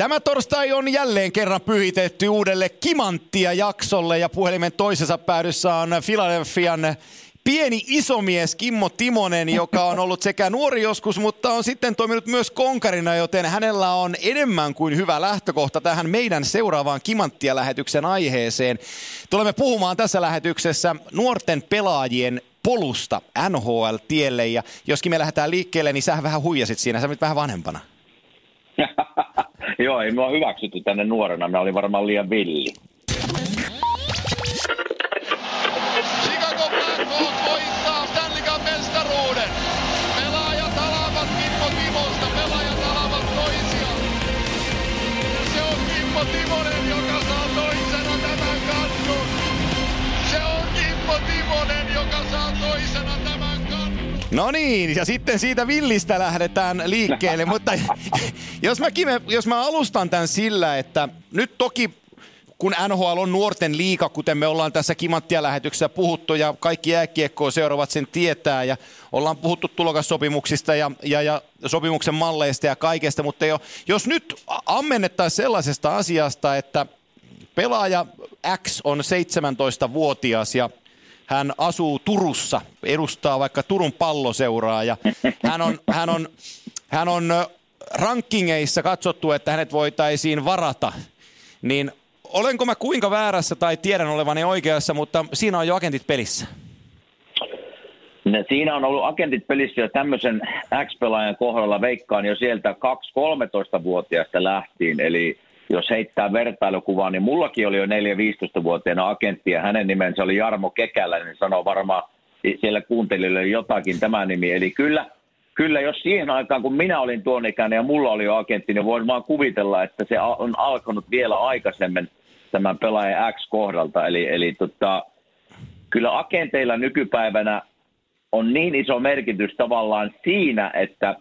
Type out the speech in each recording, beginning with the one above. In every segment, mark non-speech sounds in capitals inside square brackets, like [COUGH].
Tämä torstai on jälleen kerran pyhitetty uudelle Kimanttia jaksolle ja puhelimen toisessa päädyssä on Philadelphian pieni isomies Kimmo Timonen, joka on ollut sekä nuori joskus, mutta on sitten toiminut myös konkarina, joten hänellä on enemmän kuin hyvä lähtökohta tähän meidän seuraavaan Kimanttia-lähetyksen aiheeseen. Tulemme puhumaan tässä lähetyksessä nuorten pelaajien polusta NHL-tielle ja joskin me lähdetään liikkeelle, niin sä vähän huijasit siinä, sä nyt vähän vanhempana. [LAUGHS] Joo, ei mua hyväksytty tänne nuorena. Mä olin varmaan liian villi. No niin, ja sitten siitä villistä lähdetään liikkeelle, mutta [LAUGHS] jos mä, Kime, jos mä alustan tämän sillä, että nyt toki kun NHL on nuorten liiga, kuten me ollaan tässä Kimanttia-lähetyksessä puhuttu ja kaikki jääkiekkoa seuraavat sen tietää ja ollaan puhuttu tulokassopimuksista ja, ja, ja sopimuksen malleista ja kaikesta, mutta jo, jos nyt ammennettaisiin sellaisesta asiasta, että pelaaja X on 17-vuotias ja hän asuu Turussa, edustaa vaikka Turun palloseuraa ja hän on, hän on, hän on rankingeissa katsottu, että hänet voitaisiin varata, niin olenko mä kuinka väärässä tai tiedän olevani oikeassa, mutta siinä on jo agentit pelissä. Siinä on ollut agentit pelissä jo tämmöisen X-pelaajan kohdalla veikkaan jo sieltä 2-13-vuotiaasta lähtien. Eli jos heittää vertailukuvaa, niin mullakin oli jo 4-15-vuotiaana agentti ja hänen nimensä oli Jarmo Kekäläinen, niin sanoo varmaan siellä kuuntelijoille jotakin tämä nimi. Eli kyllä, kyllä jos siihen aikaan, kun minä olin tuon ikäinen ja mulla oli jo agentti, niin voin vaan kuvitella, että se on alkanut vielä aikaisemmin tämän pelaajan X-kohdalta. Eli, eli tota, kyllä agenteilla nykypäivänä on niin iso merkitys tavallaan siinä, että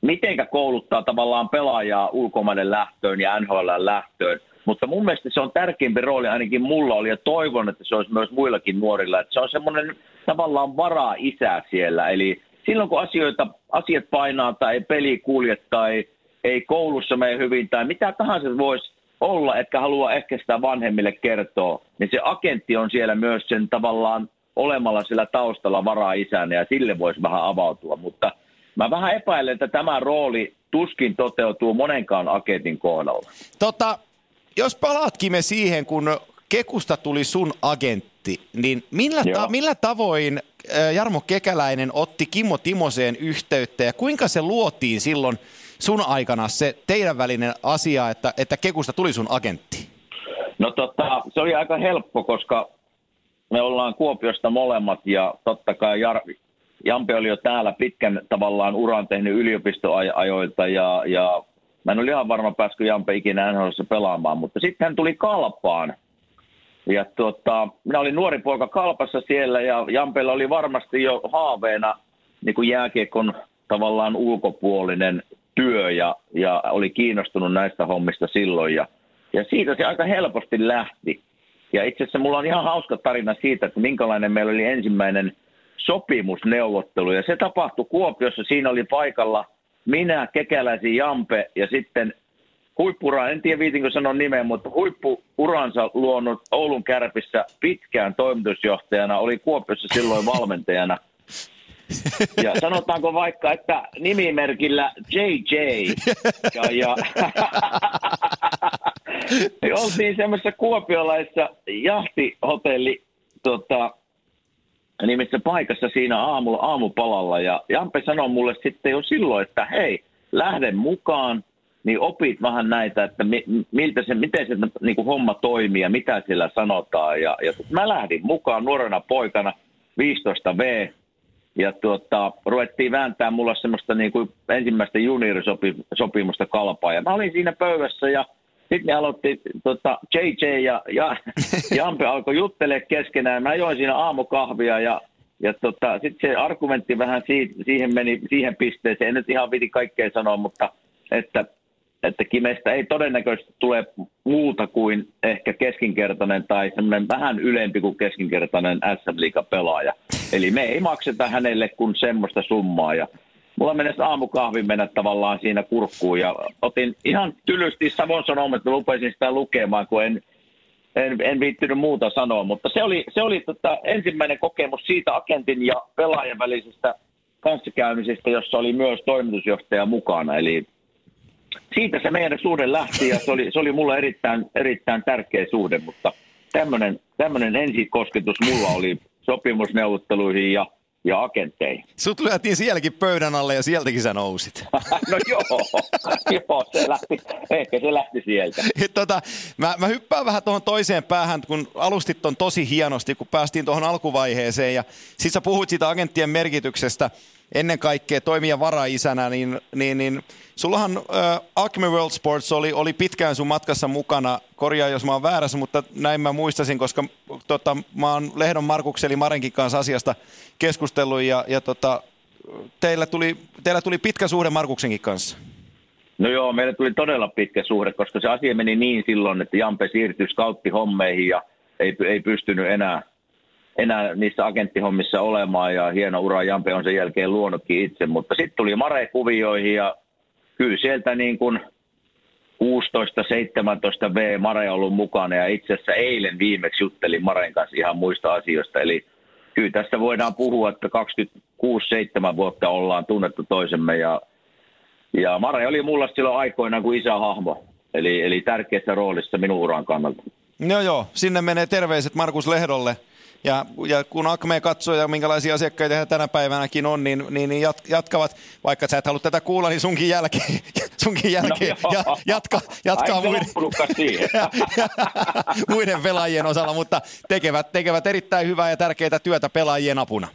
mitenkä kouluttaa tavallaan pelaajaa ulkomaiden lähtöön ja NHL lähtöön. Mutta mun mielestä se on tärkeämpi rooli, ainakin mulla oli, ja toivon, että se olisi myös muillakin nuorilla, että se on semmoinen tavallaan varaa isä siellä. Eli silloin kun asioita, asiat painaa tai peli kulje tai ei koulussa mene hyvin tai mitä tahansa voisi olla, etkä halua ehkä sitä vanhemmille kertoa, niin se agentti on siellä myös sen tavallaan olemalla sillä taustalla varaa isänä ja sille voisi vähän avautua. Mutta mä vähän epäilen, että tämä rooli tuskin toteutuu monenkaan agentin kohdalla. Tota, jos palaatkin me siihen, kun Kekusta tuli sun agentti, niin millä, ta- millä tavoin Jarmo Kekäläinen otti Kimmo Timoseen yhteyttä ja kuinka se luotiin silloin sun aikana se teidän välinen asia, että, että Kekusta tuli sun agentti? No tota, se oli aika helppo, koska me ollaan Kuopiosta molemmat ja totta kai Jar- Jampe oli jo täällä pitkän tavallaan uran tehnyt yliopistoajoilta ja, ja mä en ole ihan varma pääskö Jampe ikinä NHLssä pelaamaan, mutta sitten hän tuli Kalpaan. Ja tota, minä olin nuori poika Kalpassa siellä ja Jampella oli varmasti jo haaveena niin kuin jääkiekon tavallaan ulkopuolinen työ ja, ja oli kiinnostunut näistä hommista silloin. Ja, ja siitä se aika helposti lähti. Ja itse asiassa mulla on ihan hauska tarina siitä, että minkälainen meillä oli ensimmäinen sopimusneuvottelu. Ja se tapahtui Kuopiossa. Siinä oli paikalla minä, Kekäläisi Jampe ja sitten huippura, en tiedä viitinkö sanoa nimeä, mutta huippuuransa luonut Oulun kärpissä pitkään toimitusjohtajana, oli Kuopiossa silloin [LAUGHS] valmentajana. Ja sanotaanko vaikka, että nimimerkillä JJ. Ja, ja [LAUGHS] oltiin semmoisessa kuopiolaisessa jahtihotelli tota, nimissä paikassa siinä aamulla, aamupalalla. Ja Jampe sanoi mulle sitten jo silloin, että hei, lähden mukaan, niin opit vähän näitä, että mi, miltä se, miten se niin kuin homma toimii ja mitä siellä sanotaan. Ja, ja mä lähdin mukaan nuorena poikana, 15V, ja tuota, ruvettiin vääntää mulla semmoista niin kuin ensimmäistä juniorisopimusta kalpaa. Ja mä olin siinä pöydässä ja sitten ne aloitti, tota, JJ ja, ja [LAUGHS] Jampe alkoi juttelemaan keskenään. Mä join siinä aamukahvia ja, ja tota, sitten se argumentti vähän siitä, siihen meni siihen pisteeseen. En nyt ihan viti kaikkea sanoa, mutta että, että Kimestä ei todennäköisesti tule muuta kuin ehkä keskinkertainen tai semmoinen vähän ylempi kuin keskinkertainen SM pelaaja. Eli me ei makseta hänelle kuin semmoista summaa ja mulla mennessä aamukahvin mennä tavallaan siinä kurkkuun ja otin ihan tylysti Savon Sanomat, lupesin sitä lukemaan, kun en, en, en viittynyt muuta sanoa, mutta se oli, se oli tota ensimmäinen kokemus siitä agentin ja pelaajan välisestä kanssakäymisestä, jossa oli myös toimitusjohtaja mukana, eli siitä se meidän suhde lähti ja se oli, se oli mulle erittäin, erittäin tärkeä suhde, mutta tämmöinen ensikosketus mulla oli sopimusneuvotteluihin ja, ja agentteihin. Sut lyötiin sielläkin pöydän alle ja sieltäkin sä nousit. [LAUGHS] no joo, joo se lähti, ehkä se lähti sieltä. tota, mä, mä hyppään vähän tuohon toiseen päähän, kun alustit on tosi hienosti, kun päästiin tuohon alkuvaiheeseen ja sit sä puhuit siitä agenttien merkityksestä ennen kaikkea toimia varaisänä, niin, niin, niin sullahan äh, Acme World Sports oli, oli pitkään sun matkassa mukana, korjaa jos mä oon väärässä, mutta näin mä muistasin, koska tota, mä oon Lehdon Markukseli Marenkin kanssa asiasta keskustellut ja, ja tota, teillä, tuli, teillä tuli pitkä suhde Markuksenkin kanssa. No joo, meillä tuli todella pitkä suhde, koska se asia meni niin silloin, että Jampe siirtyi scouttihommeihin ja ei, ei pystynyt enää enää niissä agenttihommissa olemaan ja hieno ura Jampe on sen jälkeen luonutkin itse, mutta sitten tuli Mare-kuvioihin ja kyllä sieltä niin kuin 16-17 V Mare on ollut mukana. Ja itse asiassa eilen viimeksi juttelin Maren kanssa ihan muista asioista, eli kyllä tässä voidaan puhua, että 26-7 vuotta ollaan tunnettu toisemme. Ja, ja Mare oli mulla silloin aikoinaan kuin isähahmo, eli, eli tärkeässä roolissa minun uran kannalta. No joo, sinne menee terveiset Markus Lehdolle ja, ja kun Akme katsoo ja minkälaisia asiakkaita he tänä päivänäkin on, niin, niin, niin jatkavat, vaikka sä et halua tätä kuulla, niin sunkin jälkeen, [LAUGHS] sunkin jälkeen no ja, jatka, jatkaa muiden, [LAUGHS] muiden pelaajien osalla, mutta tekevät, tekevät erittäin hyvää ja tärkeää työtä pelaajien apuna.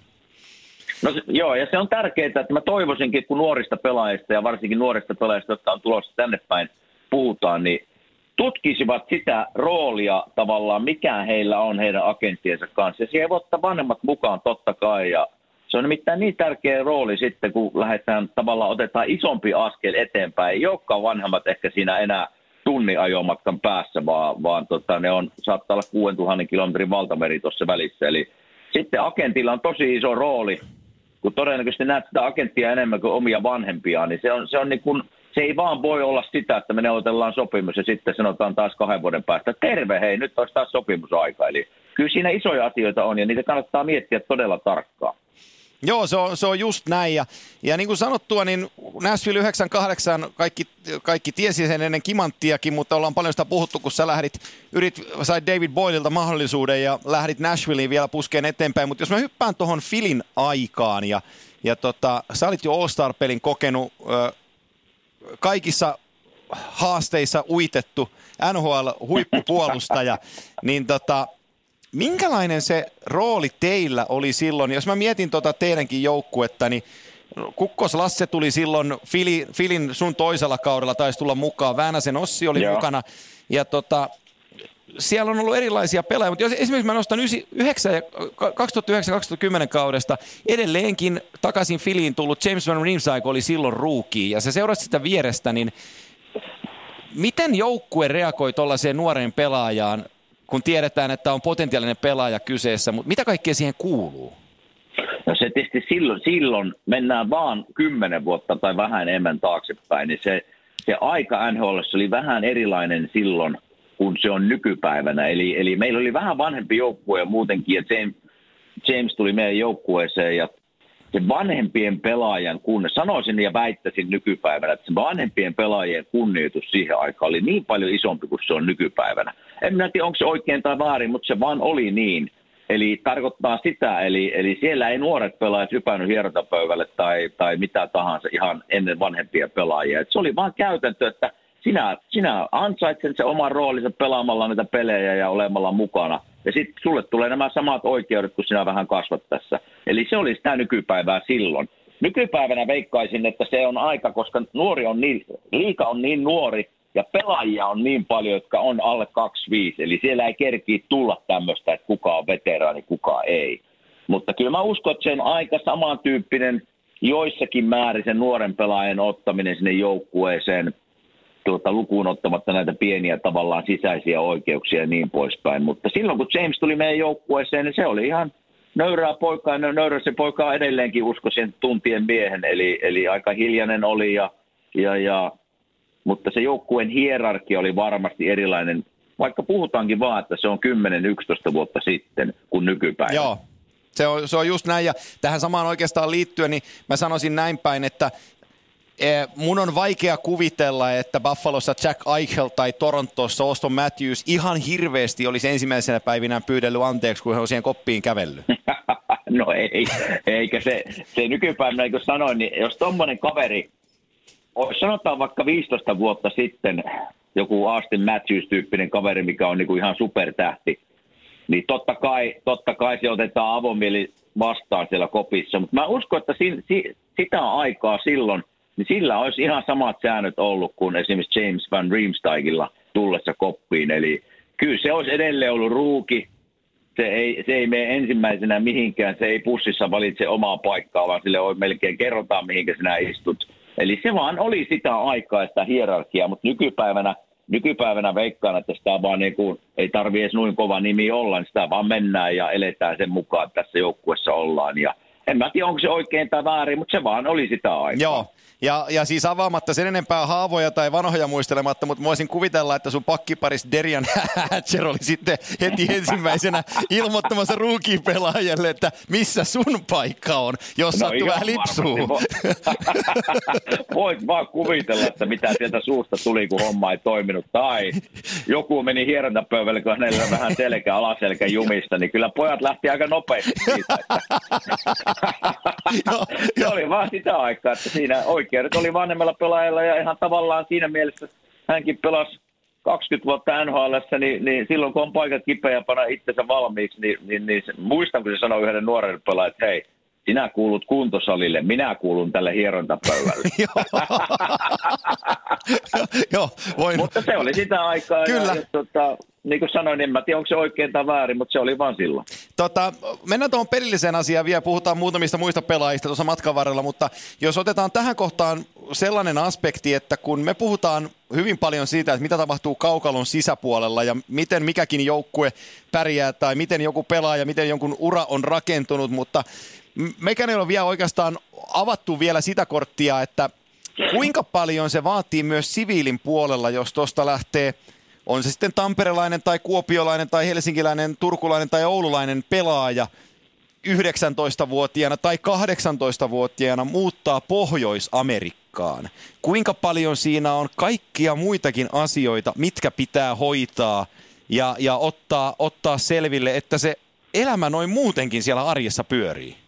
No joo, ja se on tärkeää, että mä toivoisinkin, kun nuorista pelaajista ja varsinkin nuorista pelaajista, jotka on tulossa tänne päin, puhutaan, niin tutkisivat sitä roolia tavallaan, mikä heillä on heidän agenttiensa kanssa. Ja siihen voi ottaa vanhemmat mukaan totta kai. Ja se on nimittäin niin tärkeä rooli sitten, kun lähdetään tavallaan otetaan isompi askel eteenpäin. Ei olekaan vanhemmat ehkä siinä enää tunnin ajomatkan päässä, vaan, vaan tota, ne on, saattaa olla 6000 kilometrin valtameri tuossa välissä. Eli sitten agentilla on tosi iso rooli, kun todennäköisesti näet sitä agenttia enemmän kuin omia vanhempia, niin se on, se on niin kuin – se ei vaan voi olla sitä, että me neuvotellaan sopimus ja sitten sanotaan taas kahden vuoden päästä, terve hei, nyt olisi taas sopimusaika. Eli kyllä siinä isoja asioita on ja niitä kannattaa miettiä todella tarkkaan. Joo, se on, se on just näin. Ja, ja niin kuin sanottua, niin Nashville 98, kaikki, kaikki tiesi sen ennen Kimanttiakin, mutta ollaan paljon sitä puhuttu, kun sä lähdit, yrit, sait David Boylilta mahdollisuuden ja lähdit Nashvilleen vielä puskeen eteenpäin. Mutta jos mä hyppään tuohon Filin aikaan ja, ja tota, sä olit jo All-Star-pelin kokenut, kaikissa haasteissa uitettu NHL-huippupuolustaja, niin tota, minkälainen se rooli teillä oli silloin? Jos mä mietin tota teidänkin joukkuetta, niin Kukkos Lasse tuli silloin, Fili, Filin sun toisella kaudella taisi tulla mukaan, Väänäsen Ossi oli Joo. mukana, ja tota, siellä on ollut erilaisia pelaajia, mutta jos esimerkiksi mä nostan 2009-2010 kaudesta, edelleenkin takaisin Filiin tullut James Van Riemsdyk oli silloin ruuki ja se seurasi sitä vierestä, niin miten joukkue reagoi tuollaiseen nuoreen pelaajaan, kun tiedetään, että on potentiaalinen pelaaja kyseessä, mutta mitä kaikkea siihen kuuluu? No se tietysti silloin, silloin mennään vaan kymmenen vuotta tai vähän enemmän taaksepäin, niin se, se aika NHL oli vähän erilainen silloin – kuin se on nykypäivänä. Eli, eli meillä oli vähän vanhempi joukkue ja muutenkin, että James, James tuli meidän joukkueeseen ja se vanhempien pelaajan kunne, sanoisin ja väittäisin nykypäivänä, että se vanhempien pelaajien kunnioitus siihen aikaan oli niin paljon isompi kuin se on nykypäivänä. En minä tiedä, onko se oikein tai väärin, mutta se vaan oli niin. Eli tarkoittaa sitä, eli, eli siellä ei nuoret pelaajat hypännyt hierotapöydälle tai, tai mitä tahansa ihan ennen vanhempia pelaajia. Et se oli vaan käytäntö, että – sinä, sinä ansaitset se oman roolinsa pelaamalla niitä pelejä ja olemalla mukana. Ja sitten sulle tulee nämä samat oikeudet, kun sinä vähän kasvat tässä. Eli se oli sitä nykypäivää silloin. Nykypäivänä veikkaisin, että se on aika, koska nuori on niin, liika on niin nuori ja pelaajia on niin paljon, jotka on alle 25. Eli siellä ei kerki tulla tämmöistä, että kuka on veteraani, kuka ei. Mutta kyllä mä uskon, että se on aika samantyyppinen joissakin määrin sen nuoren pelaajan ottaminen sinne joukkueeseen – tuota, lukuun ottamatta näitä pieniä tavallaan sisäisiä oikeuksia ja niin poispäin. Mutta silloin kun James tuli meidän joukkueeseen, niin se oli ihan, nöyrää poikaa, ja nöyrä se poika edelleenkin uskoisin tuntien miehen, eli, eli aika hiljainen oli, ja, ja, ja, mutta se joukkueen hierarkia oli varmasti erilainen, vaikka puhutaankin vaan, että se on 10-11 vuotta sitten kuin nykypäivänä. Joo, se on, se on just näin, ja tähän samaan oikeastaan liittyen, niin mä sanoisin näin päin, että mun on vaikea kuvitella, että Buffalossa Jack Eichel tai Torontossa Auston Matthews ihan hirveästi olisi ensimmäisenä päivinä pyydellyt anteeksi, kun he on siihen koppiin kävellyt. [LAUGHS] no ei, eikä se, se nykypäivänä, niin kuin sanoin, niin jos tommonen kaveri, sanotaan vaikka 15 vuotta sitten, joku Austin Matthews-tyyppinen kaveri, mikä on niin kuin ihan supertähti, niin totta kai, totta kai se otetaan avomieli vastaan siellä kopissa. Mutta mä uskon, että si, si, sitä aikaa silloin – niin sillä olisi ihan samat säännöt ollut kuin esimerkiksi James Van Riemsdijkilla tullessa koppiin. Eli kyllä se olisi edelleen ollut ruuki. Se ei, se ei mene ensimmäisenä mihinkään, se ei pussissa valitse omaa paikkaa, vaan sille on melkein kerrotaan, mihinkä sinä istut. Eli se vaan oli sitä aikaa, sitä hierarkiaa, mutta nykypäivänä, nykypäivänä veikkaan, että sitä vaan niin kuin, ei tarvi edes noin kova nimi olla, niin sitä vaan mennään ja eletään sen mukaan, että tässä joukkuessa ollaan. Ja en mä tiedä, onko se oikein tai väärin, mutta se vaan oli sitä aikaa. Joo, ja, ja siis avaamatta sen enempää haavoja tai vanhoja muistelematta, mutta voisin kuvitella, että sun pakkiparis Derian [LAUGHS] Hatcher oli sitten heti ensimmäisenä ilmoittamassa ruukipelaajalle, että missä sun paikka on, jos no, sattuu vähän lipsuu. [LAUGHS] Voit vaan kuvitella, että mitä sieltä suusta tuli, kun homma ei toiminut. Tai joku meni hierontapöydälle, kun hänellä vähän selkä, alaselkä jumista, niin kyllä pojat lähti aika nopeasti siitä. Että... [LAUGHS] Se oli vaan sitä aikaa, että siinä oikein oikeudet oli vanhemmalla pelaajalla ja ihan tavallaan siinä mielessä hänkin pelasi 20 vuotta NHL, niin, niin silloin kun on paikat kipeä ja panna itsensä valmiiksi, niin, niin, niin muistan, kun se sanoi yhdelle nuorelle pelaajalle, että hei, sinä kuulut kuntosalille, minä kuulun tälle hierontapöydälle. [LAUGHS] [LAUGHS] Joo, voin. Mutta se oli sitä aikaa. Kyllä. Ja, ja, tota, niin kuin sanoin, en mä tiedä, onko se oikein tai väärin, mutta se oli vaan silloin. Tota, mennään tuohon pelilliseen asiaan vielä, puhutaan muutamista muista pelaajista tuossa matkan varrella, mutta jos otetaan tähän kohtaan sellainen aspekti, että kun me puhutaan hyvin paljon siitä, että mitä tapahtuu kaukalon sisäpuolella ja miten mikäkin joukkue pärjää tai miten joku pelaaja, miten jonkun ura on rakentunut, mutta mekään ei ole vielä oikeastaan avattu vielä sitä korttia, että kuinka paljon se vaatii myös siviilin puolella, jos tuosta lähtee – on se sitten tamperelainen tai kuopiolainen tai helsinkiläinen, turkulainen tai oululainen pelaaja 19-vuotiaana tai 18-vuotiaana muuttaa Pohjois-Amerikkaan. Kuinka paljon siinä on kaikkia muitakin asioita, mitkä pitää hoitaa ja, ja ottaa, ottaa selville, että se elämä noin muutenkin siellä arjessa pyörii?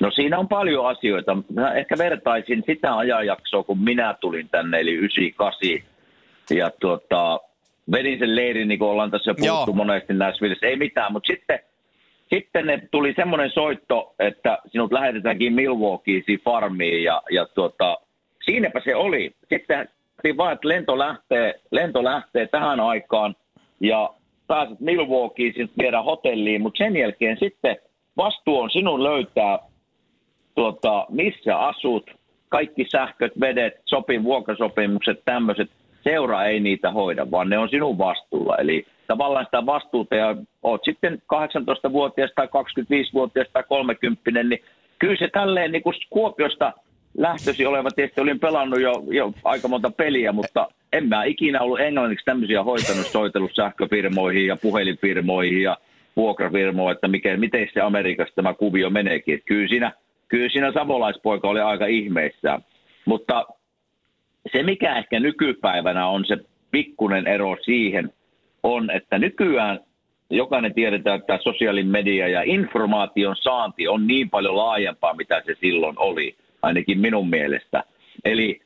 No siinä on paljon asioita. Mä ehkä vertaisin sitä ajanjaksoa, kun minä tulin tänne, eli 98. Ja tuota, vedin sen leirin, niin kuin ollaan tässä puhuttu Joo. monesti Nashvillessä. Ei mitään, mutta sitten, sitten ne tuli semmoinen soitto, että sinut lähetetäänkin Milwaukeein farmiin ja, ja tuota, siinäpä se oli. Sitten vaan, että lento lähtee, lento lähtee tähän aikaan ja pääset Milwaukeein, sinut viedään hotelliin, mutta sen jälkeen sitten vastuu on sinun löytää, tuota, missä asut, kaikki sähköt, vedet, sopin, vuokrasopimukset, tämmöiset – seura ei niitä hoida, vaan ne on sinun vastuulla. Eli tavallaan sitä vastuuta ja oot sitten 18-vuotias tai 25-vuotias tai 30, niin kyllä se tälleen niin kuin Kuopiosta lähtösi oleva, tietysti olin pelannut jo, jo aika monta peliä, mutta en mä ikinä ollut englanniksi tämmöisiä hoitanut, soitellut sähköfirmoihin ja puhelinfirmoihin ja vuokrafirmoihin, että mikä, miten se Amerikassa tämä kuvio meneekin. Kyllä siinä, kyllä siinä savolaispoika oli aika ihmeissään. Mutta se, mikä ehkä nykypäivänä on se pikkunen ero siihen, on, että nykyään jokainen tiedetään, että sosiaalinen media ja informaation saanti on niin paljon laajempaa, mitä se silloin oli, ainakin minun mielestä. Eli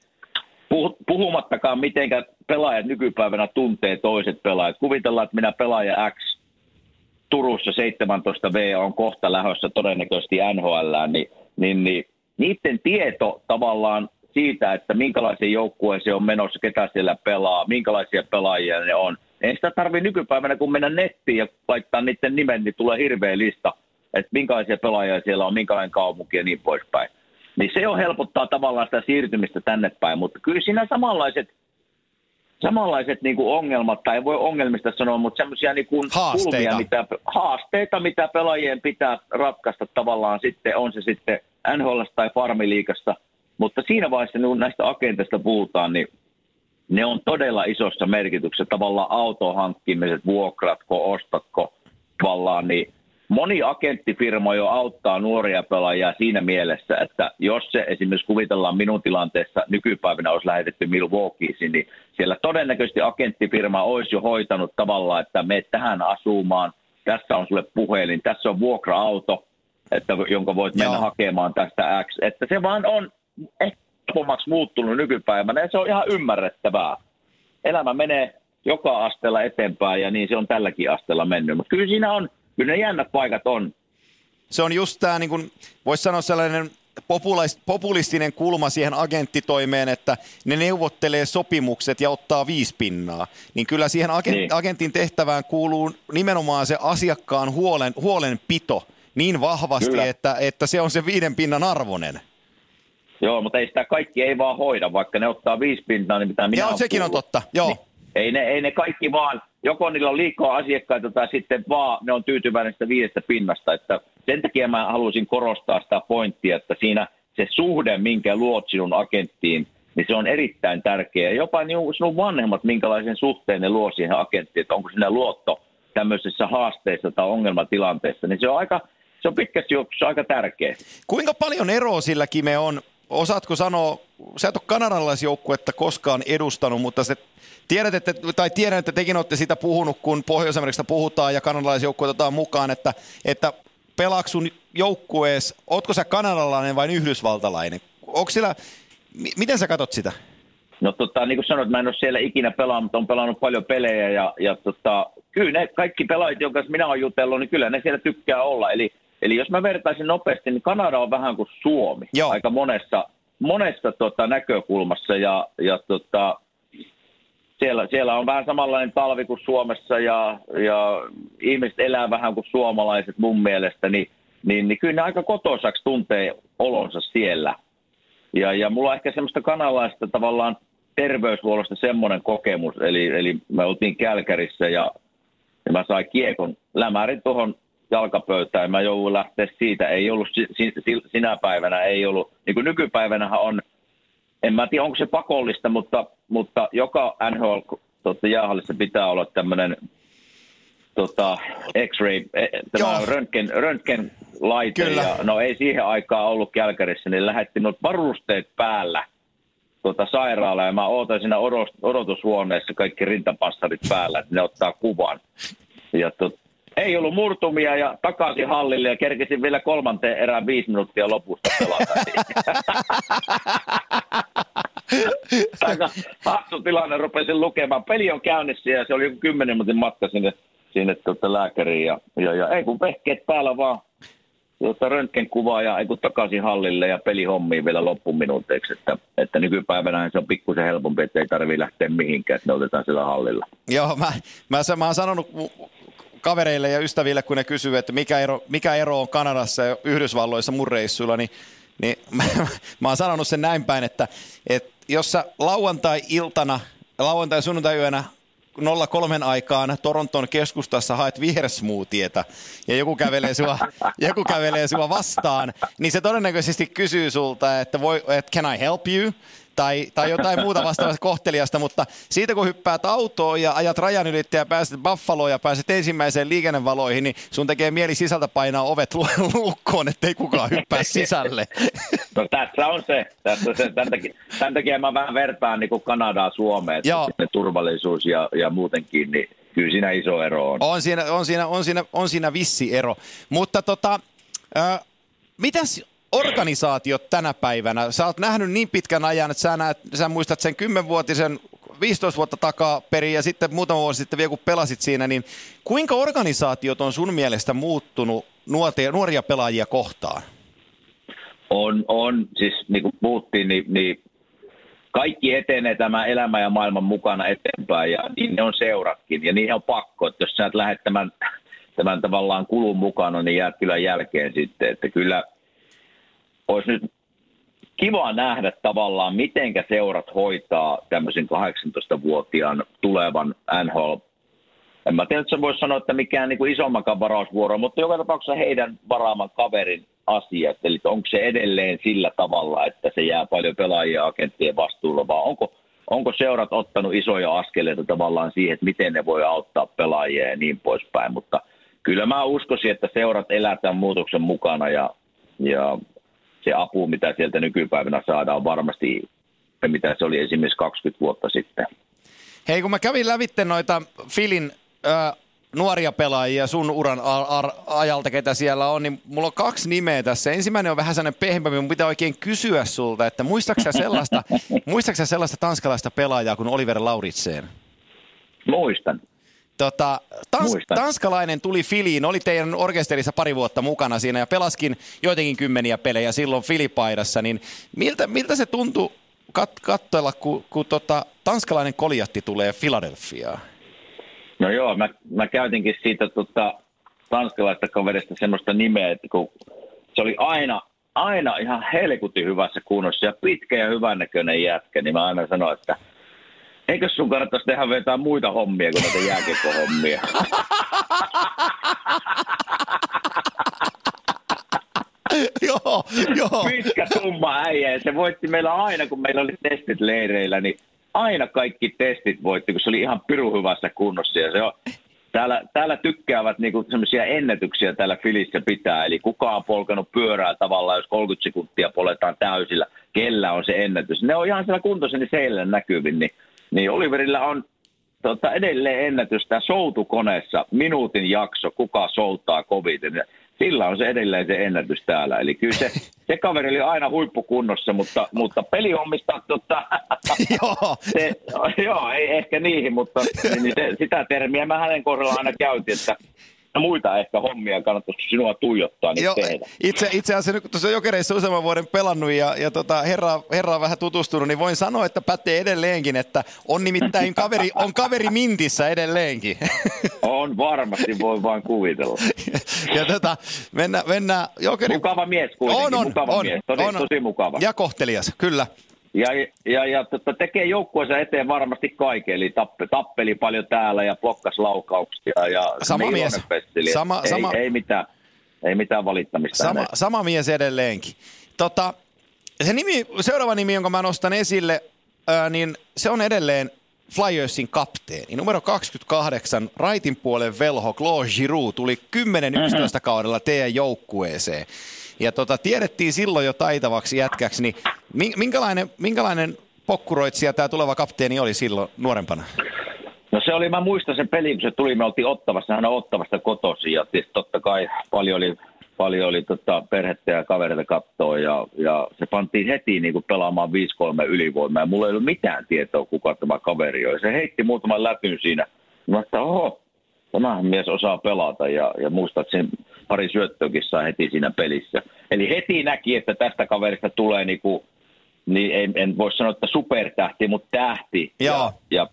puhumattakaan, miten pelaajat nykypäivänä tuntee toiset pelaajat. Kuvitellaan, että minä pelaaja X Turussa 17V on kohta lähdössä todennäköisesti NHL, niin, niin, niin niiden tieto tavallaan siitä, että minkälaisen joukkueeseen on menossa, ketä siellä pelaa, minkälaisia pelaajia ne on. Ei sitä tarvitse nykypäivänä, kun mennä nettiin ja laittaa niiden nimen, niin tulee hirveä lista, että minkälaisia pelaajia siellä on, minkälainen kaupunki ja niin poispäin. Niin se on helpottaa tavallaan sitä siirtymistä tänne päin, mutta kyllä siinä samanlaiset samanlaiset niin kuin ongelmat, tai ei voi ongelmista sanoa, mutta semmoisia niin kuin Haasteita. kulmia, mitä, haasteita, mitä pelaajien pitää ratkaista tavallaan sitten, on se sitten NHL tai Farmiliikassa. Mutta siinä vaiheessa, kun näistä agenteista puhutaan, niin ne on todella isossa merkityksessä. Tavallaan autohankkimiset, vuokratko, ostatko, tavallaan, niin moni agenttifirma jo auttaa nuoria pelaajia siinä mielessä, että jos se esimerkiksi kuvitellaan minun tilanteessa nykypäivänä olisi lähetetty Milwaukeeisiin, niin siellä todennäköisesti agenttifirma olisi jo hoitanut tavallaan, että me tähän asumaan, tässä on sulle puhelin, tässä on vuokra-auto, että, jonka voit mennä Joo. hakemaan tästä X. Että se vaan on helpommaksi muuttunut nykypäivänä ja se on ihan ymmärrettävää. Elämä menee joka asteella eteenpäin ja niin se on tälläkin asteella mennyt. Mutta kyllä siinä on, kyllä ne jännät paikat on. Se on just tämä, niin kuin, voisi sanoa sellainen populistinen kulma siihen agenttitoimeen, että ne neuvottelee sopimukset ja ottaa viisi pinnaa. Niin kyllä siihen agent, Niin. agentin tehtävään kuuluu nimenomaan se asiakkaan huolen, huolenpito niin vahvasti, Kyllä. että, että se on se viiden pinnan arvoinen. Joo, mutta ei sitä kaikki ei vaan hoida, vaikka ne ottaa viisi pintaa, niin mitä minä Joo, sekin on kuullut. totta. Joo. Niin, ei, ne, ei ne kaikki vaan, joko niillä on liikaa asiakkaita tai sitten vaan ne on tyytyväinen sitä viidestä pinnasta. Että sen takia mä halusin korostaa sitä pointtia, että siinä se suhde, minkä luot sinun agenttiin, niin se on erittäin tärkeä. Jopa niin sinun vanhemmat, minkälaisen suhteen ne luo siihen agenttiin, että onko sinä luotto tämmöisessä haasteessa tai ongelmatilanteessa, niin se on aika, se on pitkästi juoksussa aika tärkeä. Kuinka paljon eroa sillä Kime on? Osaatko sanoa, sä et ole kanadalaisjoukkuetta koskaan edustanut, mutta se, tiedät, että, tai tiedän, että tekin olette sitä puhunut, kun Pohjois-Amerikasta puhutaan ja kanadalaisjoukkueet otetaan mukaan, että, että pelaako sun joukkueessa, ootko sä kanadalainen vai yhdysvaltalainen? Onko sillä, mi- miten sä katot sitä? No tota, niin kuin sanoit, mä en ole siellä ikinä pelannut, mutta on pelannut paljon pelejä ja, ja tota, kyllä ne kaikki pelaajat, jotka minä olen jutellut, niin kyllä ne siellä tykkää olla. Eli, eli jos mä vertaisin nopeasti, niin Kanada on vähän kuin Suomi Joo. aika monessa, monessa tota, näkökulmassa ja, ja tota, siellä, siellä on vähän samanlainen talvi kuin Suomessa ja, ja ihmiset elää vähän kuin suomalaiset mun mielestä, niin, niin, niin kyllä ne aika kotoisaksi tuntee olonsa siellä. Ja, ja mulla on ehkä semmoista kanalaista tavallaan terveyshuollosta semmoinen kokemus, eli, eli me oltiin Kälkärissä ja, ja mä sain kiekon lämärin tuohon jalkapöytään ja mä jouduin lähteä siitä. Ei ollut si, si- sinä päivänä, ei ollut, niin kuin nykypäivänähän on, en mä tiedä onko se pakollista, mutta, mutta joka NHL tota, jäähallissa pitää olla tämmöinen tota, X-ray, eh, tämä Joo. röntgen, röntgen laite. Kyllä. Ja, no ei siihen aikaan ollut Kälkärissä, niin lähdettiin noita varusteet päällä tuota sairaalaan ja mä ootan siinä odot- odotushuoneessa kaikki rintapassarit päällä, että ne ottaa kuvan. Ja tot, ei ollut murtumia ja takaisin hallille ja kerkesin vielä kolmanteen erään viisi minuuttia lopusta pelata. [LAUGHS] [LAUGHS] Aika hassu tilanne, rupesin lukemaan. Peli on käynnissä ja se oli joku kymmenen minuutin matka sinne, sinne tuota lääkäriin. Ja, ja, ja ei kun vehkeet päällä vaan tuota röntgenkuvaa ja ei kun takaisin hallille ja pelihommiin vielä loppuminuuteiksi. Että, että nykypäivänä se on pikkusen helpompi, että ei tarvitse lähteä mihinkään, että ne otetaan siellä hallilla. Joo, mä, mä, mä oon sanonut kavereille ja ystäville, kun ne kysyy, että mikä ero, mikä ero on Kanadassa ja Yhdysvalloissa mun reissuilla, niin, niin [LAUGHS] mä, mä oon sanonut sen näin päin, että, että jos sä lauantai-iltana, lauantai- sunnuntai-yönä 03 aikaan Toronton keskustassa haet vihersmoothieta ja joku kävelee, sua, [LAUGHS] joku kävelee sua vastaan, niin se todennäköisesti kysyy sulta, että, voi, että can I help you? Tai, tai jotain muuta vastaavasta kohteliasta, mutta siitä kun hyppäät autoon ja ajat rajan ylittäjä ja pääset Buffaloon ja pääset ensimmäiseen liikennevaloihin, niin sun tekee mieli sisältä painaa ovet lu- lukkoon, ettei kukaan hyppää sisälle. No tässä on se. Tässä se. Tämän, takia, tämän takia mä vähän vertaan niin kuin Kanadaa Suomeen, että turvallisuus ja, ja muutenkin, niin kyllä siinä iso ero on. On siinä, on siinä, on siinä, on siinä vissi ero. Mutta tota, äh, mitäs organisaatiot tänä päivänä? Sä oot nähnyt niin pitkän ajan, että sä, näet, sä muistat sen 10-vuotisen 15 vuotta takaa perin ja sitten muutama vuosi sitten vielä kun pelasit siinä, niin kuinka organisaatiot on sun mielestä muuttunut nuoria, nuoria pelaajia kohtaan? On, on, siis niin kuin puhuttiin, niin, niin kaikki etenee tämä elämä ja maailman mukana eteenpäin ja niin ne on seuratkin ja niihin on pakko, että jos sä et lähde tämän, tämän tavallaan kulun mukana, niin jäät kyllä jälkeen sitten, että kyllä olisi nyt kiva nähdä tavallaan, mitenkä seurat hoitaa tämmöisen 18-vuotiaan tulevan NHL en mä tiedä, että se voisi sanoa, että mikään niin kuin varausvuoro, mutta joka tapauksessa heidän varaaman kaverin asiat, eli onko se edelleen sillä tavalla, että se jää paljon pelaajia agenttien vastuulla, vai onko, onko seurat ottanut isoja askeleita tavallaan siihen, että miten ne voi auttaa pelaajia ja niin poispäin, mutta kyllä mä uskoisin, että seurat elää tämän muutoksen mukana ja, ja se apu, mitä sieltä nykypäivänä saadaan, varmasti mitä se oli esimerkiksi 20 vuotta sitten. Hei, kun mä kävin lävitte noita Filin ö, nuoria pelaajia sun uran ar- ar- ajalta, ketä siellä on, niin mulla on kaksi nimeä tässä. Ensimmäinen on vähän sellainen pehmeämpi, mun pitää oikein kysyä sulta, että muistaaksä sellaista, [LAUGHS] muistaaksä sellaista tanskalaista pelaajaa kuin Oliver Lauritseen? Muistan. Tota, tans, tanskalainen tuli Filiin, oli teidän orkesterissa pari vuotta mukana siinä ja pelaskin joitakin kymmeniä pelejä silloin Filipaidassa, niin miltä, miltä se tuntui kat, katsoilla, kun, kun tota, tanskalainen koljatti tulee Filadelfiaan? No joo, mä, mä käytinkin siitä tota, tanskalaista kaverista semmoista nimeä, että kun se oli aina, aina ihan helkutin hyvässä kunnossa ja pitkä ja hyvännäköinen jätkä, niin mä aina sanoin, että eikö sun kannattaisi tehdä jotain muita hommia kuin näitä jääkiekkohommia? [LAUGHS] joo, joo. Pitkä tumma äijä se voitti meillä aina, kun meillä oli testit leireillä, niin aina kaikki testit voitti, kun se oli ihan piru hyvässä kunnossa. Ja se on, täällä, täällä tykkäävät niinku semmoisia ennätyksiä täällä Filissä pitää, eli kuka on polkanut pyörää tavallaan, jos 30 sekuntia poletaan täysillä, kellä on se ennätys. Ne on ihan siellä kuntossa, niin seille näkyvin, niin, niin Oliverilla on tota, edelleen ennätys tämä soutukoneessa, minuutin jakso, kuka soutaa koviten sillä on se edelleen se ennätys täällä. Eli kyllä se, [LAUGHS] se kaveri oli aina huippukunnossa, mutta, mutta pelihommista, tota, [LAUGHS] joo. Se, joo, ei ehkä niihin, mutta [LAUGHS] niin se, sitä termiä mä hänen kohdalla aina käytin, että muita ehkä hommia kannattaisi sinua tuijottaa, niin Joo, tehdä. Itse, itse asiassa nyt tuossa Jokereissa useamman vuoden pelannut ja, ja tota, herra, herra on vähän tutustunut, niin voin sanoa, että pätee edelleenkin, että on nimittäin kaveri, on kaveri mintissä edelleenkin. [LAUGHS] On varmasti, voi vain kuvitella. [LAUGHS] ja tota, mennään, mennään Jokeri... Mukava mies kuitenkin, on, on, mukava on, mies, tosi, on, tosi mukava. Ja kohtelias, kyllä. Ja, ja, ja tota, tekee joukkueensa eteen varmasti kaiken, eli tappe, tappeli paljon täällä ja blokkas laukauksia. Ja sama mies. Sama, ei, sama, ei, mitään, ei mitään valittamista. Sama, sama mies edelleenkin. Tota, se nimi, seuraava nimi, jonka mä nostan esille, ää, niin se on edelleen Flyersin kapteeni. Numero 28, raitin puolen velho Claude Giroux tuli 10-11 mm-hmm. kaudella teidän joukkueeseen ja tota, tiedettiin silloin jo taitavaksi jätkäksi, niin minkälainen, minkälainen pokkuroitsija tämä tuleva kapteeni oli silloin nuorempana? No se oli, mä muistan sen pelin, kun se tuli, me oltiin Ottavassa, hän on Ottavasta kotosi ja totta kai paljon oli, paljon oli tota perhettä ja kavereita kattoa ja, ja se pantiin heti niin kuin pelaamaan 5-3 ylivoimaa ja mulla ei ollut mitään tietoa, kuka tämä kaveri on. Se heitti muutaman läpyn siinä. Mä että oho, tämä mies osaa pelata ja, ja muistat sen pari syöttöäkin sai heti siinä pelissä. Eli heti näki, että tästä kaverista tulee niinku, niin en, en voi sanoa, että supertähti, mutta tähti. Joo. Ja, ja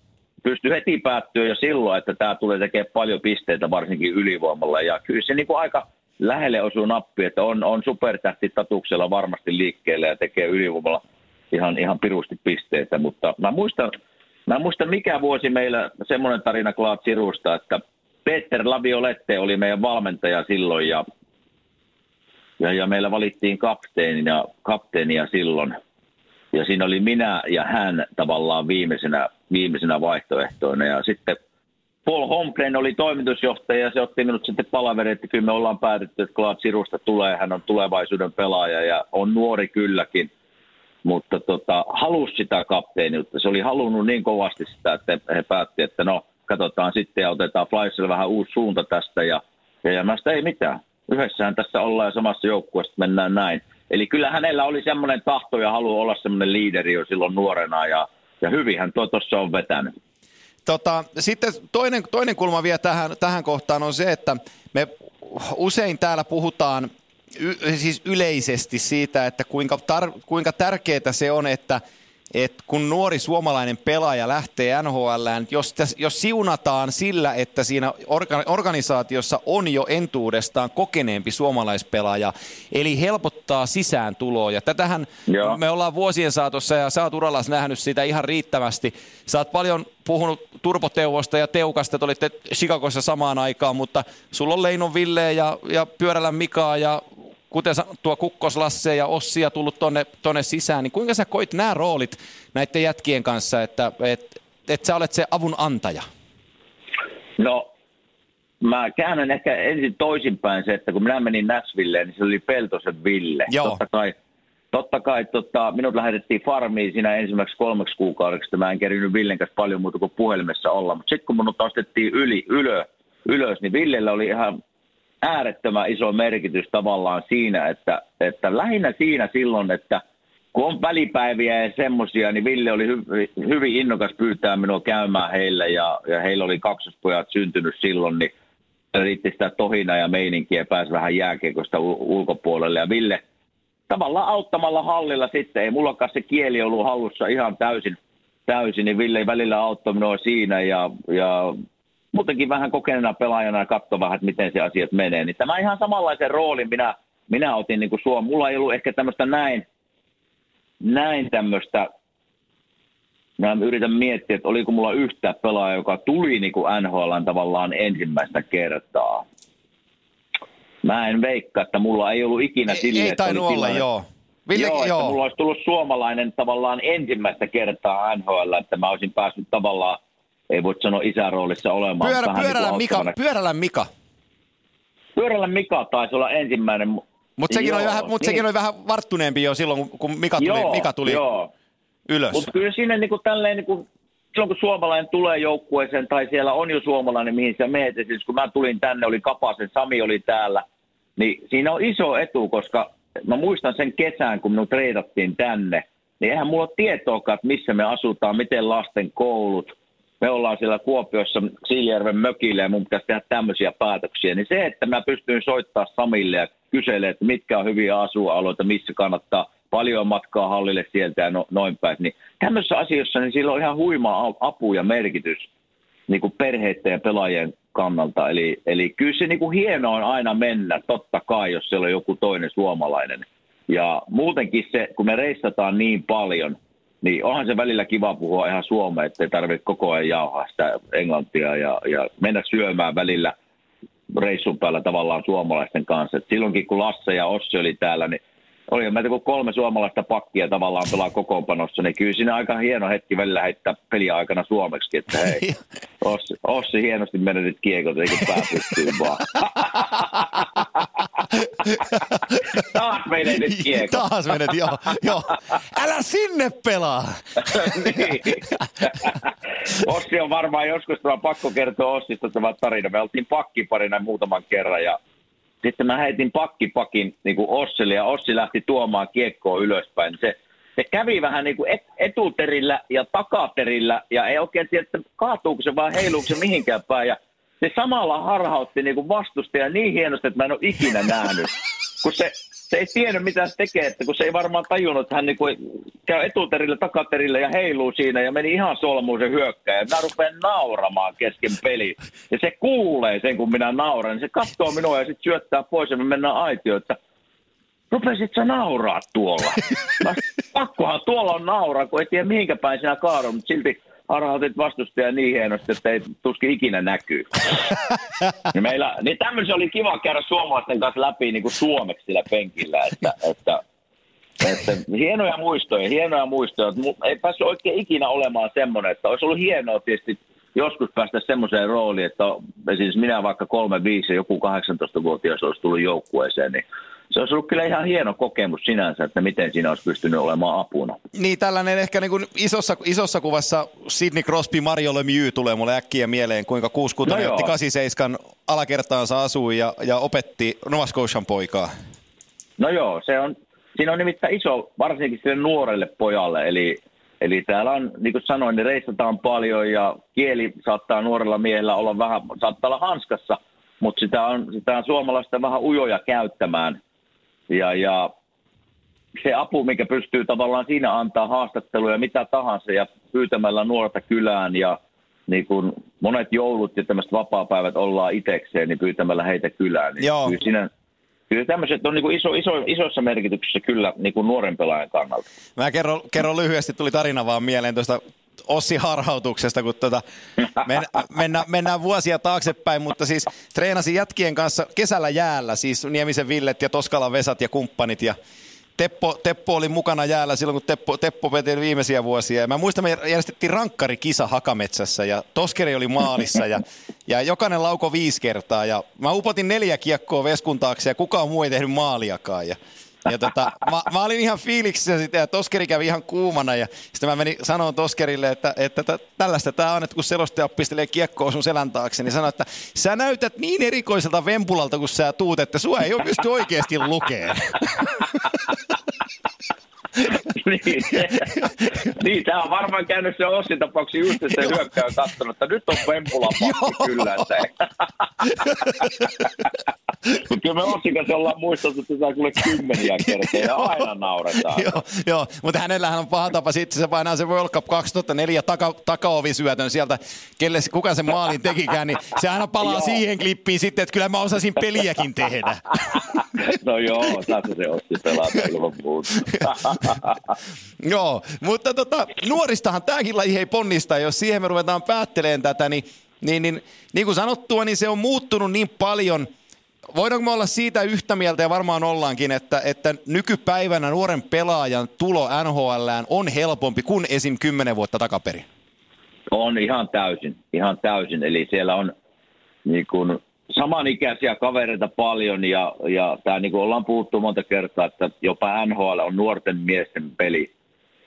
pystyi heti päättyä jo silloin, että tämä tulee tekemään paljon pisteitä varsinkin ylivoimalla. Ja kyllä se niinku aika lähelle osuu nappi, että on, on supertähti tatuksella varmasti liikkeelle ja tekee ylivoimalla ihan, ihan pirusti pisteitä. Mutta mä muistan, mä muistan mikä vuosi meillä semmoinen tarina Klaat Sirusta, että Peter Laviolette oli meidän valmentaja silloin ja, ja, ja meillä valittiin kapteenina, kapteenia silloin. Ja siinä oli minä ja hän tavallaan viimeisenä, viimeisenä vaihtoehtoina. Ja sitten Paul Holmgren oli toimitusjohtaja ja se otti minut sitten palaveri, että kyllä me ollaan päätetty, että Klaat Sirusta tulee, hän on tulevaisuuden pelaaja ja on nuori kylläkin. Mutta tota, halusi sitä kapteeniutta. Se oli halunnut niin kovasti sitä, että he päätti, että no – katsotaan sitten ja otetaan Flysille vähän uusi suunta tästä ja, ja, ja mä ei mitään. Yhdessähän tässä ollaan ja samassa joukkueessa mennään näin. Eli kyllä hänellä oli semmoinen tahto ja halu olla semmoinen liideri jo silloin nuorena ja, ja hyvinhän tuo tuossa on vetänyt. Tota, sitten toinen, toinen kulma vielä tähän, tähän kohtaan on se, että me usein täällä puhutaan y, siis yleisesti siitä, että kuinka, tar, kuinka tärkeää se on, että että kun nuori suomalainen pelaaja lähtee NHL, jos, jos siunataan sillä, että siinä orga, organisaatiossa on jo entuudestaan kokeneempi suomalaispelaaja, eli helpottaa sisääntuloa. Ja tätähän Joo. me ollaan vuosien saatossa, ja sä oot Urallas nähnyt sitä ihan riittävästi. Sä oot paljon puhunut Turboteuvosta ja Teukasta, että olitte Chicagossa samaan aikaan, mutta sulla on Leinon Ville ja, ja Pyörällä Mikaa ja kuten tuo Kukkos Lasse ja Ossia tullut tonne, tonne sisään, niin kuinka sä koit nämä roolit näiden jätkien kanssa, että et, et sä olet se avun antaja? No, mä käännän ehkä ensin toisinpäin se, että kun minä menin Näsvilleen, niin se oli Peltosen Ville. Joo. Totta kai, totta kai tota, minut lähetettiin farmiin siinä ensimmäiseksi kolmeksi kuukaudeksi, että mä en kerinyt Villen kanssa paljon muuta kuin puhelimessa olla. Mutta sitten kun minut ostettiin yli, ylö, ylös, niin Villellä oli ihan äärettömän iso merkitys tavallaan siinä, että, että lähinnä siinä silloin, että kun on välipäiviä ja semmoisia, niin Ville oli hy, hyvin innokas pyytää minua käymään heille ja, ja heillä oli kaksospojat syntynyt silloin, niin riitti sitä tohina ja meininkiä ja pääsi vähän jääkiekosta ulkopuolelle. Ja Ville tavallaan auttamalla hallilla sitten, ei mullakaan se kieli ollut hallussa ihan täysin, täysin niin Ville välillä auttoi minua siinä ja, ja muutenkin vähän kokeneena pelaajana ja katsoa vähän, että miten se asiat menee. Niin tämä ihan samanlaisen roolin minä, minä otin niin kuin Suom. Mulla ei ollut ehkä tämmöistä näin, näin tämmöistä, mä yritän miettiä, että oliko mulla yhtä pelaaja, joka tuli niin kuin NHL tavallaan ensimmäistä kertaa. Mä en veikkaa, että mulla ei ollut ikinä sille, ei, ei tainnut olla, tilanne, joo. Ville, joo, joo. Että mulla olisi tullut suomalainen tavallaan ensimmäistä kertaa NHL, että mä olisin päässyt tavallaan ei voi sanoa isäroolissa olemaan. Pyörä, pyörällä, niin Mika, pyörällä Mika. Pyörällä Mika taisi olla ensimmäinen. Mutta sekin, oli vähän, mut niin. sekin oli vähän varttuneempi jo silloin, kun Mika tuli, joo, Mika tuli joo. ylös. Mutta kyllä siinä niin kuin tälleen, niin kuin, silloin kun suomalainen tulee joukkueeseen tai siellä on jo suomalainen, mihin sä meet, siis kun mä tulin tänne, oli Kapasen, Sami oli täällä, niin siinä on iso etu, koska mä muistan sen kesän, kun minut treidattiin tänne, niin eihän mulla ole tietoakaan, että missä me asutaan, miten lasten koulut, me ollaan siellä Kuopiossa Siilijärven mökillä ja mun pitäisi tehdä tämmöisiä päätöksiä, niin se, että mä pystyn soittaa Samille ja kyselee, että mitkä on hyviä asualueita, missä kannattaa paljon matkaa hallille sieltä ja no, noin päin, niin tämmöisissä asioissa niin sillä on ihan huima apu ja merkitys niin kuin perheiden ja pelaajien kannalta. Eli, eli kyllä se niin kuin hienoa on aina mennä, totta kai, jos siellä on joku toinen suomalainen. Ja muutenkin se, kun me reissataan niin paljon – niin onhan se välillä kiva puhua ihan suomea, ettei tarvitse koko ajan jauhaa sitä englantia ja, ja mennä syömään välillä reissun päällä tavallaan suomalaisten kanssa. Et silloinkin kun Lasse ja Ossi oli täällä, niin oli meitä kun kolme suomalaista pakkia tavallaan pelaa kokoonpanossa, niin kyllä siinä aika hieno hetki välillä heittää peliä aikana suomeksi, että hei, [LAUGHS] Ossi, Ossi hienosti menetit kiekot, eikö pää pystyy vaan. [LAUGHS] [LAUGHS] Taas menetit kiekot. Taas menet, joo, joo. Älä sinne pelaa! [LAUGHS] niin. Ossi on varmaan joskus, tämä pakko kertoa Ossista tämä tarina. Me oltiin pakkiparina muutaman kerran ja sitten mä heitin pakkipakin niin kuin Ossille ja Ossi lähti tuomaan kiekkoa ylöspäin. Se, se kävi vähän niin kuin et, etuterillä ja takaterillä ja ei oikein tiedä, että kaatuuko se vai heiluuko se mihinkään päin. Ja se samalla harhautti niin kuin vastustaja niin hienosti, että mä en ole ikinä nähnyt. Kun se, se ei tiennyt, mitä se tekee, että kun se ei varmaan tajunnut, että hän niin kuin käy etuterille, takaterille ja heiluu siinä ja meni ihan solmuun se hyökkäjä. Mä rupean nauramaan kesken peli. Ja se kuulee sen, kun minä nauran. Niin se katsoo minua ja sitten syöttää pois ja me mennään aitioon, että rupesit sä nauraa tuolla. Mä, pakkohan tuolla on nauraa, kun ei tiedä mihinkä päin sinä kaadun, mutta silti harhautit vastustaja niin hienosti, että ei tuskin ikinä näkyy. [LAUGHS] niin, meillä, niin tämmöisen oli kiva käydä suomalaisten kanssa läpi niin kuin suomeksi sillä penkillä, että, että, että hienoja muistoja, hienoja muistoja. Ei päässyt oikein ikinä olemaan semmoinen, että olisi ollut hienoa tietysti joskus päästä semmoiseen rooliin, että siis minä vaikka 3-5 ja joku 18-vuotias olisi tullut joukkueeseen, niin se olisi ollut kyllä ihan hieno kokemus sinänsä, että miten siinä olisi pystynyt olemaan apuna. Niin, tällainen ehkä niin kuin isossa, isossa kuvassa Sidney Crosby, Mario Lemieux tulee mulle äkkiä mieleen, kuinka 66 no otti 87 alakertaansa asui ja, ja opetti Nova Scotian poikaa. No joo, se on, siinä on nimittäin iso, varsinkin sille nuorelle pojalle, eli Eli täällä on, niin kuin sanoin, niin reistataan paljon ja kieli saattaa nuorella miehellä olla vähän, saattaa olla hanskassa, mutta sitä on, sitä on suomalaista vähän ujoja käyttämään. Ja, ja se apu, mikä pystyy tavallaan siinä antaa haastatteluja mitä tahansa ja pyytämällä nuorta kylään ja niin kun monet joulut ja tämmöiset vapaa-päivät ollaan itekseen, niin pyytämällä heitä kylään. Niin Joo. Kyllä, siinä, kyllä tämmöiset on niin kuin iso, iso, isossa merkityksessä kyllä niin kuin nuoren pelaajan kannalta. Mä kerron, kerron lyhyesti, tuli tarina vaan mieleen tuosta Ossi harhautuksesta, kun tuota, men, mennä, mennään vuosia taaksepäin, mutta siis treenasin jätkien kanssa kesällä jäällä, siis Niemisen Villet ja Toskalan Vesat ja kumppanit ja Teppo, Teppo oli mukana jäällä silloin, kun Teppo, Teppo veteli viimeisiä vuosia. Ja mä muistan, me järjestettiin rankkarikisa Hakametsässä ja Toskeri oli maalissa ja, ja jokainen lauko viisi kertaa. Ja mä upotin neljä kiekkoa veskun taakse ja kukaan muu ei tehnyt maaliakaan. Ja, ja tota, mä, mä, olin ihan fiiliksissä sitä ja Toskeri kävi ihan kuumana ja sitten mä menin sanoin Toskerille, että, että t- tällaista tämä on, että kun selostaja pistelee kiekkoa sun selän taakse, niin sanoi, että sä näytät niin erikoiselta vempulalta, kun sä tuut, että sua ei ole pysty oikeasti lukemaan. [LAUGHS] niin, niin, tämä on varmaan käynyt se Ossin tapauksessa just, että on katsonut, että nyt on Vempula kyllä. Että... kyllä me Ossin kanssa ollaan muistettu, että saa kuule kymmeniä kertaa ja aina nauretaan. joo, joo, mutta hänellähän on paha tapa, sitten se painaa se World Cup 2004 taka, takaovisyötön sieltä, kelle, kuka sen maalin tekikään, niin se aina palaa siihen klippiin sitten, että kyllä mä osasin peliäkin tehdä. [LAUGHS] no joo, tässä se Ossi pelaa ilman muuta. [LAUGHS] [LAUGHS] Joo, mutta tota, nuoristahan tämäkin laji ei ponnista, jos siihen me ruvetaan päättelemään tätä, niin, niin, niin, niin kuin sanottua, niin se on muuttunut niin paljon. Voidaanko me olla siitä yhtä mieltä, ja varmaan ollaankin, että, että nykypäivänä nuoren pelaajan tulo NHLään on helpompi kuin esim. 10 vuotta takaperin? On ihan täysin, ihan täysin. Eli siellä on niin kuin, samanikäisiä kavereita paljon ja, ja tämä niin kuin ollaan puhuttu monta kertaa, että jopa NHL on nuorten miesten peli.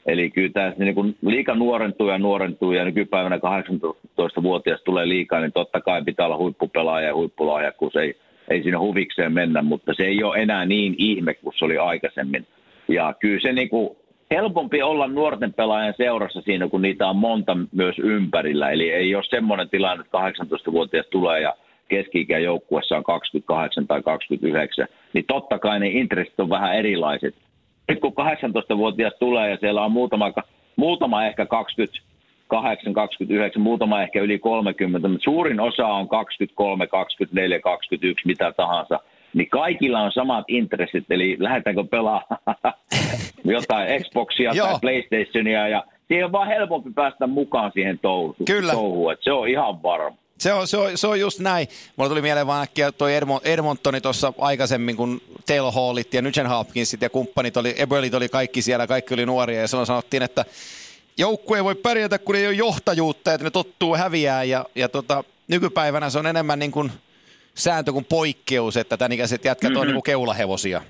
Eli kyllä tämä niin kuin liika nuorentuu ja nuorentuu ja nykypäivänä 18-vuotias tulee liikaa, niin totta kai pitää olla huippupelaaja ja huippulaaja, kun se ei, ei siinä huvikseen mennä, mutta se ei ole enää niin ihme kuin se oli aikaisemmin. Ja kyllä se niin kuin helpompi olla nuorten pelaajan seurassa siinä, kun niitä on monta myös ympärillä. Eli ei ole semmoinen tilanne, että 18-vuotias tulee ja keski joukkuessa on 28 tai 29, niin totta kai ne intressit on vähän erilaiset. Nyt kun 18-vuotias tulee ja siellä on muutama, muutama ehkä 28, 29, muutama ehkä yli 30, mutta suurin osa on 23, 24, 21, mitä tahansa, niin kaikilla on samat intressit, eli lähdetäänkö pelaa [LAUGHS] jotain Xboxia tai Playstationia, ja siihen on vaan helpompi päästä mukaan siihen touhuun. Kyllä. touhuun se on ihan varma. Se on, se, on, se on just näin. Mulla tuli mieleen vaan äkkiä toi Edmont, Edmontoni tuossa aikaisemmin, kun Taylor Hallit ja Nugent Hopkinsit ja kumppanit oli, Eberlit oli kaikki siellä, kaikki oli nuoria ja silloin sanottiin, että joukkue ei voi pärjätä, kun ei ole johtajuutta, että ne tottuu häviää ja, ja tota, nykypäivänä se on enemmän niin kuin sääntö kuin poikkeus, että tämän ikäiset jätkät mm-hmm. on niin kuin keulahevosia.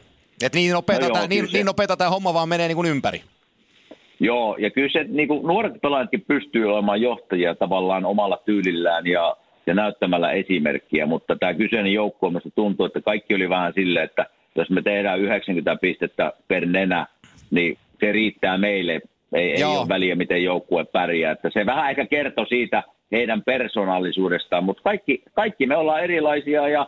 Et niin nopeeta, No joo, niin, niin nopeeta tämä homma vaan menee niin kuin ympäri. Joo, ja kyllä se, niin kuin nuoret pelaajatkin pystyy olemaan johtajia tavallaan omalla tyylillään ja, ja näyttämällä esimerkkiä, mutta tämä kyseinen joukkue minusta tuntuu, että kaikki oli vähän silleen, että jos me tehdään 90 pistettä per nenä, niin se riittää meille. Ei, ei ole väliä, miten joukkue pärjää. Että se vähän ehkä kertoo siitä heidän persoonallisuudestaan, mutta kaikki, kaikki me ollaan erilaisia ja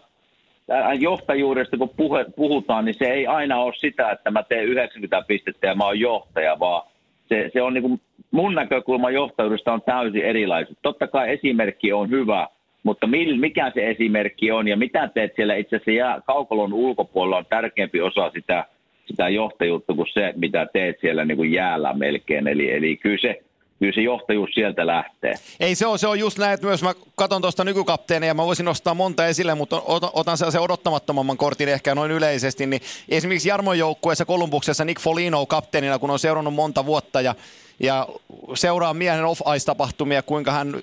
tää johtajuudesta kun puhe, puhutaan, niin se ei aina ole sitä, että mä teen 90 pistettä ja mä oon johtaja, vaan se, se on niin kuin, mun näkökulma johtajuudesta on täysin erilaisuus. Totta kai esimerkki on hyvä, mutta mikä se esimerkki on ja mitä teet siellä itse asiassa kaukolon ulkopuolella on tärkeämpi osa sitä, sitä johtajuutta kuin se, mitä teet siellä niin kuin jäällä melkein. Eli, eli kyllä, se, kyllä se johtajuus sieltä lähtee. Ei se on, se on just näin, että myös mä katson tuosta nykykapteenia ja mä voisin nostaa monta esille, mutta otan, sellaisen odottamattomamman kortin ehkä noin yleisesti, niin esimerkiksi Jarmon joukkueessa Kolumbuksessa Nick Folino kapteenina, kun on seurannut monta vuotta ja, ja seuraa miehen off-ice-tapahtumia, kuinka hän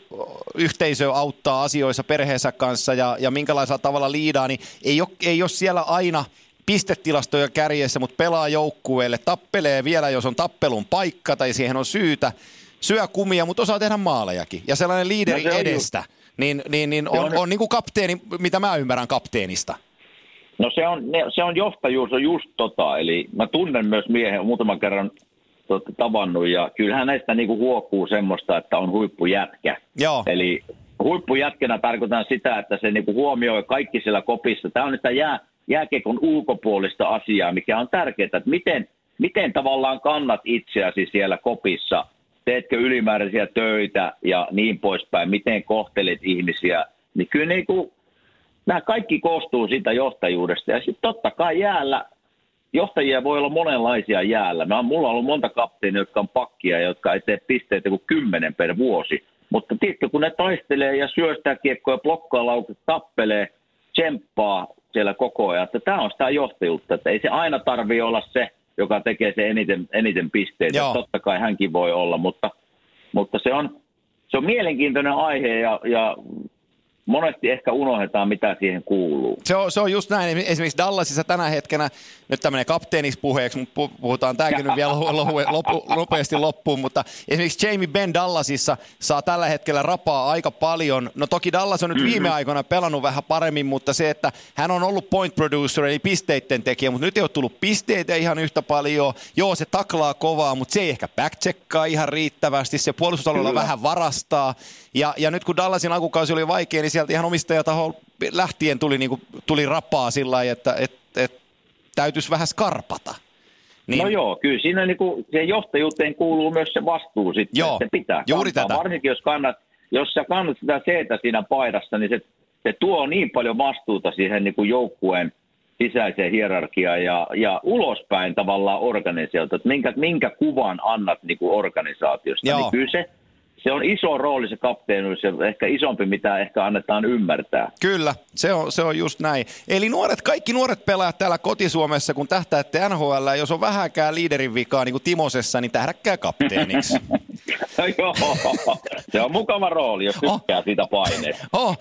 yhteisö auttaa asioissa perheensä kanssa ja, ja minkälaisella tavalla liidaa, niin ei ole, ei ole siellä aina pistetilastoja kärjessä, mutta pelaa joukkueelle, tappelee vielä, jos on tappelun paikka tai siihen on syytä, syö kumia, mutta osaa tehdä maalejakin. Ja sellainen liideri No se edestä, niin, niin, niin on, on- on niin kuin kapteeni, mitä mä ymmärrän kapteenista. No se on, se on johtajuus on just tota, eli mä tunnen myös miehen muutaman kerran tot, tavannut ja kyllähän näistä niinku huokuu semmoista, että on huippujätkä. Joo. Eli huippujätkänä tarkoitan sitä, että se niinku huomioi kaikki siellä kopissa. Tämä on sitä jää, jääkiekon ulkopuolista asiaa, mikä on tärkeää, että miten miten tavallaan kannat itseäsi siellä kopissa, teetkö ylimääräisiä töitä ja niin poispäin, miten kohtelet ihmisiä, niin kyllä niin kuin, nämä kaikki koostuu siitä johtajuudesta. Ja sitten totta kai jäällä, johtajia voi olla monenlaisia jäällä. Mä, mulla on ollut monta kapteenia, jotka on pakkia, jotka ei tee pisteitä kuin kymmenen per vuosi. Mutta tiedätkö, kun ne taistelee ja syöstää kiekkoja, blokkaa laukut, tappelee, tsemppaa siellä koko ajan. Että tämä on sitä johtajuutta, että ei se aina tarvi olla se, joka tekee se eniten, eniten pisteitä. Joo. Totta kai hänkin voi olla, mutta, mutta se, on, se on mielenkiintoinen aihe ja, ja monesti ehkä unohdetaan, mitä siihen kuuluu. Se on, se on just näin. Esimerkiksi Dallasissa tänä hetkenä, nyt tämmöinen kapteeniksi puheeksi, mutta puhutaan tämäkin nyt vielä lopu, nopeasti loppuun, mutta esimerkiksi Jamie Benn Dallasissa saa tällä hetkellä rapaa aika paljon. No toki Dallas on nyt viime mm-hmm. aikoina pelannut vähän paremmin, mutta se, että hän on ollut point producer, eli pisteiden tekijä, mutta nyt ei ole tullut pisteitä ihan yhtä paljon. Joo, se taklaa kovaa, mutta se ei ehkä backcheckaa ihan riittävästi. Se puolustusalueella vähän varastaa. Ja, ja nyt kun Dallasin alkukausi oli vaikea, niin sieltä ihan omistajataho lähtien tuli, niin kuin, tuli rapaa sillä lailla, että et, et, täytyisi vähän skarpata. Niin. No joo, kyllä siinä niin kuin, siihen johtajuuteen kuuluu myös se vastuu sitten, joo, että se pitää juuri kantaa. tätä. Varsinkin jos, kannat, jos sä kannat sitä seetä siinä paidassa, niin se, se tuo niin paljon vastuuta siihen niin kuin joukkueen sisäiseen hierarkiaan ja, ja ulospäin tavallaan organisaatiota, että minkä, minkä kuvan annat niin kuin organisaatiosta. Joo. Niin kyllä se, se on iso rooli se kapteenuus ja ehkä isompi, mitä ehkä annetaan ymmärtää. Kyllä, se on, se on just näin. Eli nuoret, kaikki nuoret pelaajat täällä kotisuomessa, kun tähtäätte NHL, jos on vähäkään liiderin vikaa niin kuin Timosessa, niin tähdäkkää kapteeniksi. [LAUGHS] Joo, se on mukava rooli, jos tykkää oh. siitä paineesta. [LAUGHS] Oh.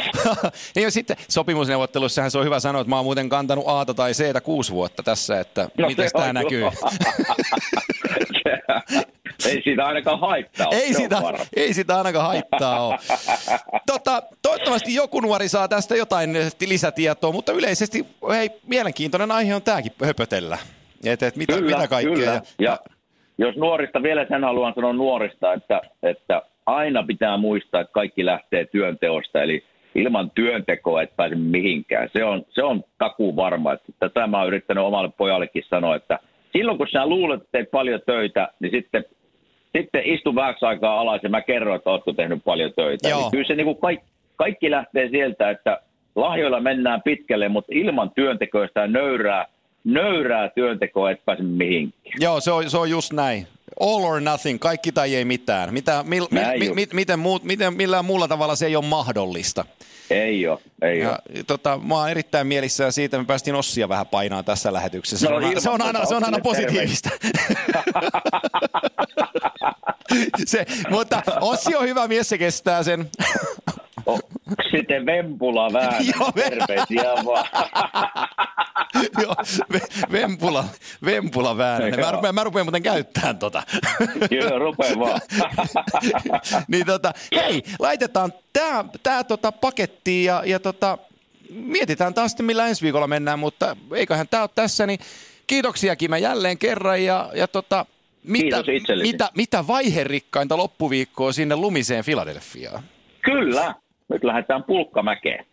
niin sitten sopimusneuvottelussahan se on hyvä sanoa, että mä oon muuten kantanut A tai C kuusi vuotta tässä, että no, miten tämä näkyy. [LAUGHS] ei siitä ainakaan haittaa ole. Ei sitä, ei sitä ainakaan haittaa ole. Tota, toivottavasti joku nuori saa tästä jotain lisätietoa, mutta yleisesti hei, mielenkiintoinen aihe on tämäkin höpötellä. Et, et mitä, kyllä, mitä kaikkea. Kyllä. Ja, ja jos nuorista, vielä sen haluan sanoa nuorista, että, että aina pitää muistaa, että kaikki lähtee työnteosta, eli ilman työntekoa et pääse mihinkään. Se on, se on takuu varma. Että tätä mä oon yrittänyt omalle pojallekin sanoa, että silloin kun sinä luulet, että teet paljon töitä, niin sitten sitten istun vähäksi aikaa alas ja mä kerron, että oletko tehnyt paljon töitä. Joo. Eli kyllä se niin kuin kaikki, kaikki lähtee sieltä, että lahjoilla mennään pitkälle, mutta ilman työntekoista ja nöyrää, nöyrää työntekoa et pääse mihinkään. Joo, se on, se on just näin. All or nothing, kaikki tai ei mitään. Mitä, mil, mi, mi, mi, miten, muut, miten, millään muulla tavalla se ei ole mahdollista. Ei ole, ei ja, ole. Tota, mä oon erittäin mielissään siitä, että me päästiin Ossia vähän painaa tässä lähetyksessä. No, se, on, se, on aina, se on aina positiivista. [LAUGHS] se, mutta Ossi on hyvä mies, se kestää sen. [LAUGHS] Sitten Vempula vähän. Joo, terveisiä vaan. [LAUGHS] Joo, Vempula, Vempula Väänänen. Mä rupean, mä rupean muuten käyttämään tota. [LAUGHS] Joo, rupea vaan. [LAUGHS] niin tota, hei, laitetaan tää, tää tota pakettiin ja, ja tota, mietitään taas sitten millä ensi viikolla mennään, mutta eiköhän tää ole tässä, niin kiitoksia Kime jälleen kerran ja, ja tota, mitä, mitä, mitä vaiherikkainta loppuviikkoa sinne lumiseen Filadelfiaan? Kyllä, nyt lähdetään pulkkamäkeen.